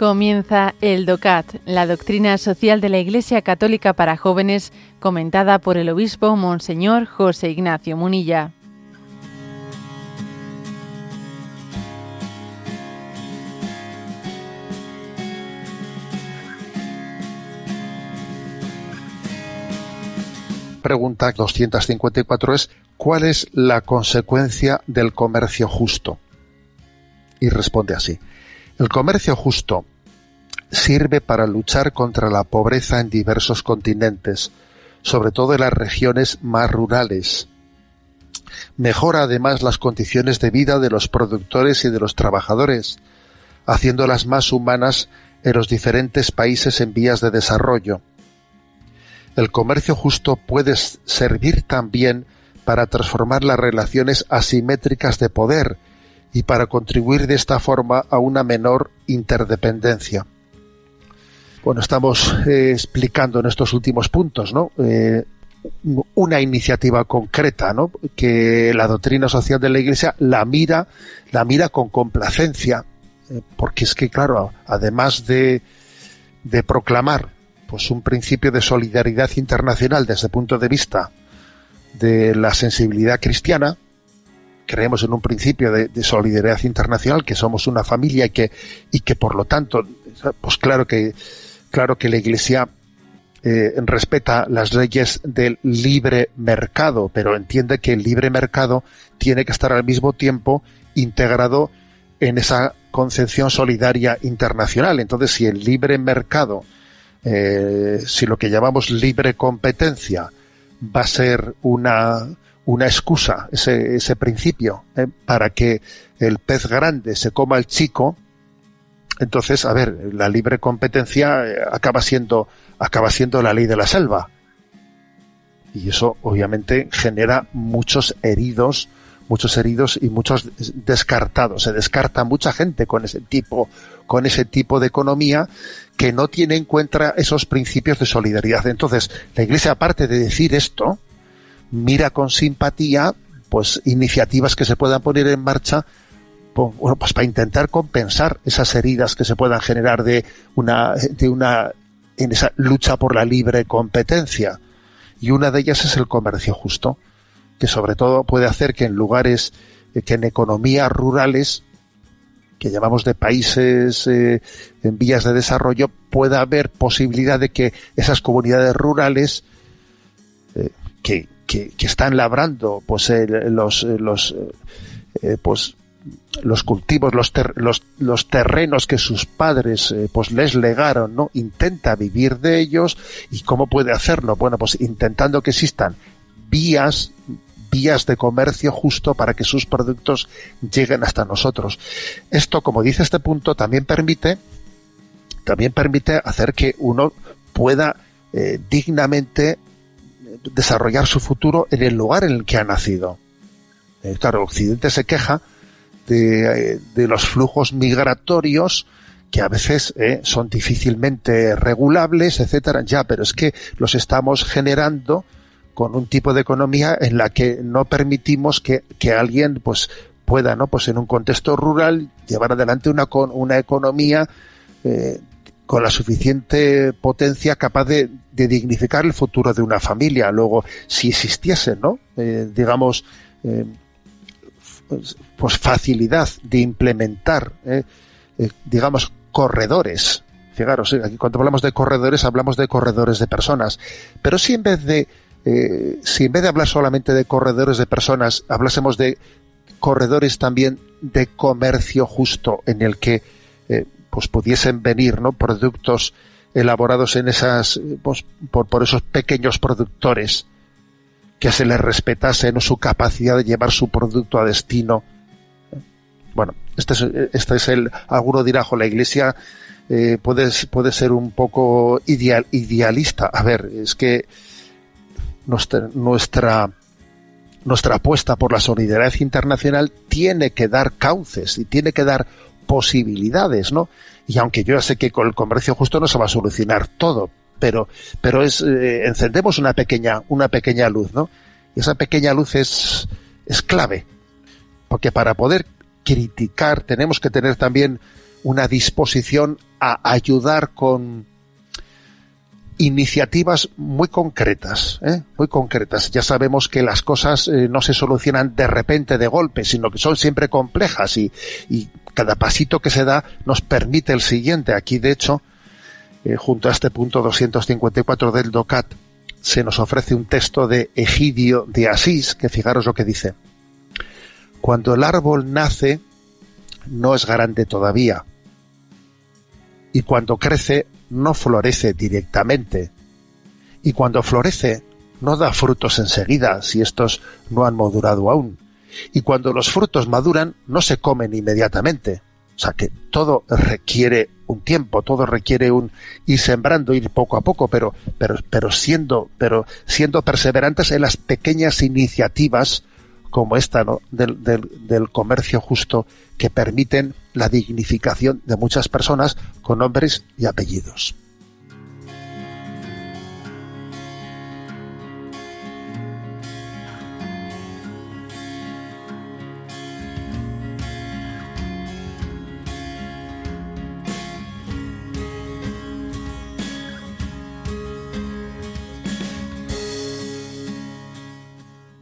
Comienza el DOCAT, la doctrina social de la Iglesia Católica para jóvenes, comentada por el obispo Monseñor José Ignacio Munilla. Pregunta 254 es ¿cuál es la consecuencia del comercio justo? Y responde así. El comercio justo sirve para luchar contra la pobreza en diversos continentes, sobre todo en las regiones más rurales. Mejora además las condiciones de vida de los productores y de los trabajadores, haciéndolas más humanas en los diferentes países en vías de desarrollo. El comercio justo puede servir también para transformar las relaciones asimétricas de poder y para contribuir de esta forma a una menor interdependencia. Bueno, estamos eh, explicando en estos últimos puntos, ¿no? Eh, una iniciativa concreta, ¿no? Que la doctrina social de la Iglesia la mira, la mira con complacencia, eh, porque es que, claro, además de, de proclamar, pues un principio de solidaridad internacional desde el punto de vista de la sensibilidad cristiana, creemos en un principio de, solidaridad internacional, que somos una familia y que, y que por lo tanto, pues claro que, claro que la Iglesia eh, respeta las leyes del libre mercado, pero entiende que el libre mercado tiene que estar al mismo tiempo integrado en esa concepción solidaria internacional. Entonces, si el libre mercado, eh, si lo que llamamos libre competencia va a ser una, una excusa, ese, ese principio, ¿eh? para que el pez grande se coma al chico, entonces, a ver, la libre competencia eh, acaba siendo, acaba siendo la ley de la selva. Y eso obviamente genera muchos heridos, muchos heridos y muchos descartados. Se descarta mucha gente con ese tipo, con ese tipo de economía que no tiene en cuenta esos principios de solidaridad. Entonces, la Iglesia, aparte de decir esto, mira con simpatía pues iniciativas que se puedan poner en marcha bueno, pues para intentar compensar esas heridas que se puedan generar de una de una en esa lucha por la libre competencia. Y una de ellas es el comercio justo que sobre todo puede hacer que en lugares que en economías rurales que llamamos de países eh, en vías de desarrollo pueda haber posibilidad de que esas comunidades rurales eh, que que, están labrando pues los, los eh, pues los cultivos, los, los, los, terrenos que sus padres eh, pues les legaron, ¿no? Intenta vivir de ellos y cómo puede hacerlo? Bueno, pues intentando que existan vías vías de comercio justo para que sus productos lleguen hasta nosotros. Esto, como dice este punto, también permite también permite hacer que uno pueda eh, dignamente desarrollar su futuro en el lugar en el que ha nacido. Eh, claro, Occidente se queja de, eh, de, los flujos migratorios que a veces eh, son difícilmente regulables, etcétera. Ya, pero es que los estamos generando con un tipo de economía en la que no permitimos que, que alguien pues pueda, ¿no? Pues en un contexto rural llevar adelante una, una economía eh, con la suficiente potencia capaz de, dignificar el futuro de una familia. Luego, si existiese, ¿no? Eh, digamos, eh, pues facilidad de implementar, eh, digamos, corredores. Fijaros, aquí cuando hablamos de corredores hablamos de corredores de personas. Pero si en vez de, si en vez de hablar solamente de corredores de personas, hablásemos de corredores también de comercio justo en el que pues pudiesen venir ¿no? productos elaborados en esas pues, por, por, esos pequeños productores que se les respetase su capacidad de llevar su producto a destino. Bueno este es, este es el alguno dirá la iglesia eh, puede, puede ser un poco ideal, idealista a ver es que nuestra, nuestra nuestra apuesta por la solidaridad internacional tiene que dar cauces y tiene que dar posibilidades, ¿no? Y aunque yo ya sé que con el comercio justo no se va a solucionar todo, pero, pero es, eh, encendemos una pequeña, una pequeña luz, ¿no? Y esa pequeña luz es, es clave. Porque para poder criticar tenemos que tener también una disposición a ayudar con iniciativas muy concretas, ¿eh? muy concretas. Ya sabemos que las cosas eh, no se solucionan de repente, de golpe, sino que son siempre complejas y, cada pasito que se da nos permite el siguiente. Aquí, de hecho, eh, junto a este punto 254 del DOCAT, se nos ofrece un texto de Egidio de Asís, que fijaros lo que dice. Cuando el árbol nace, no es grande todavía. Y cuando crece, no florece directamente. Y cuando florece, no da frutos enseguida si estos no han madurado aún. Y cuando los frutos maduran, no se comen inmediatamente. O sea que todo requiere un tiempo, todo requiere un ir sembrando, ir poco a poco, pero, pero, pero siendo, pero siendo perseverantes en las pequeñas iniciativas como esta ¿no? del, del, comercio justo que permiten la dignificación de muchas personas con nombres y apellidos.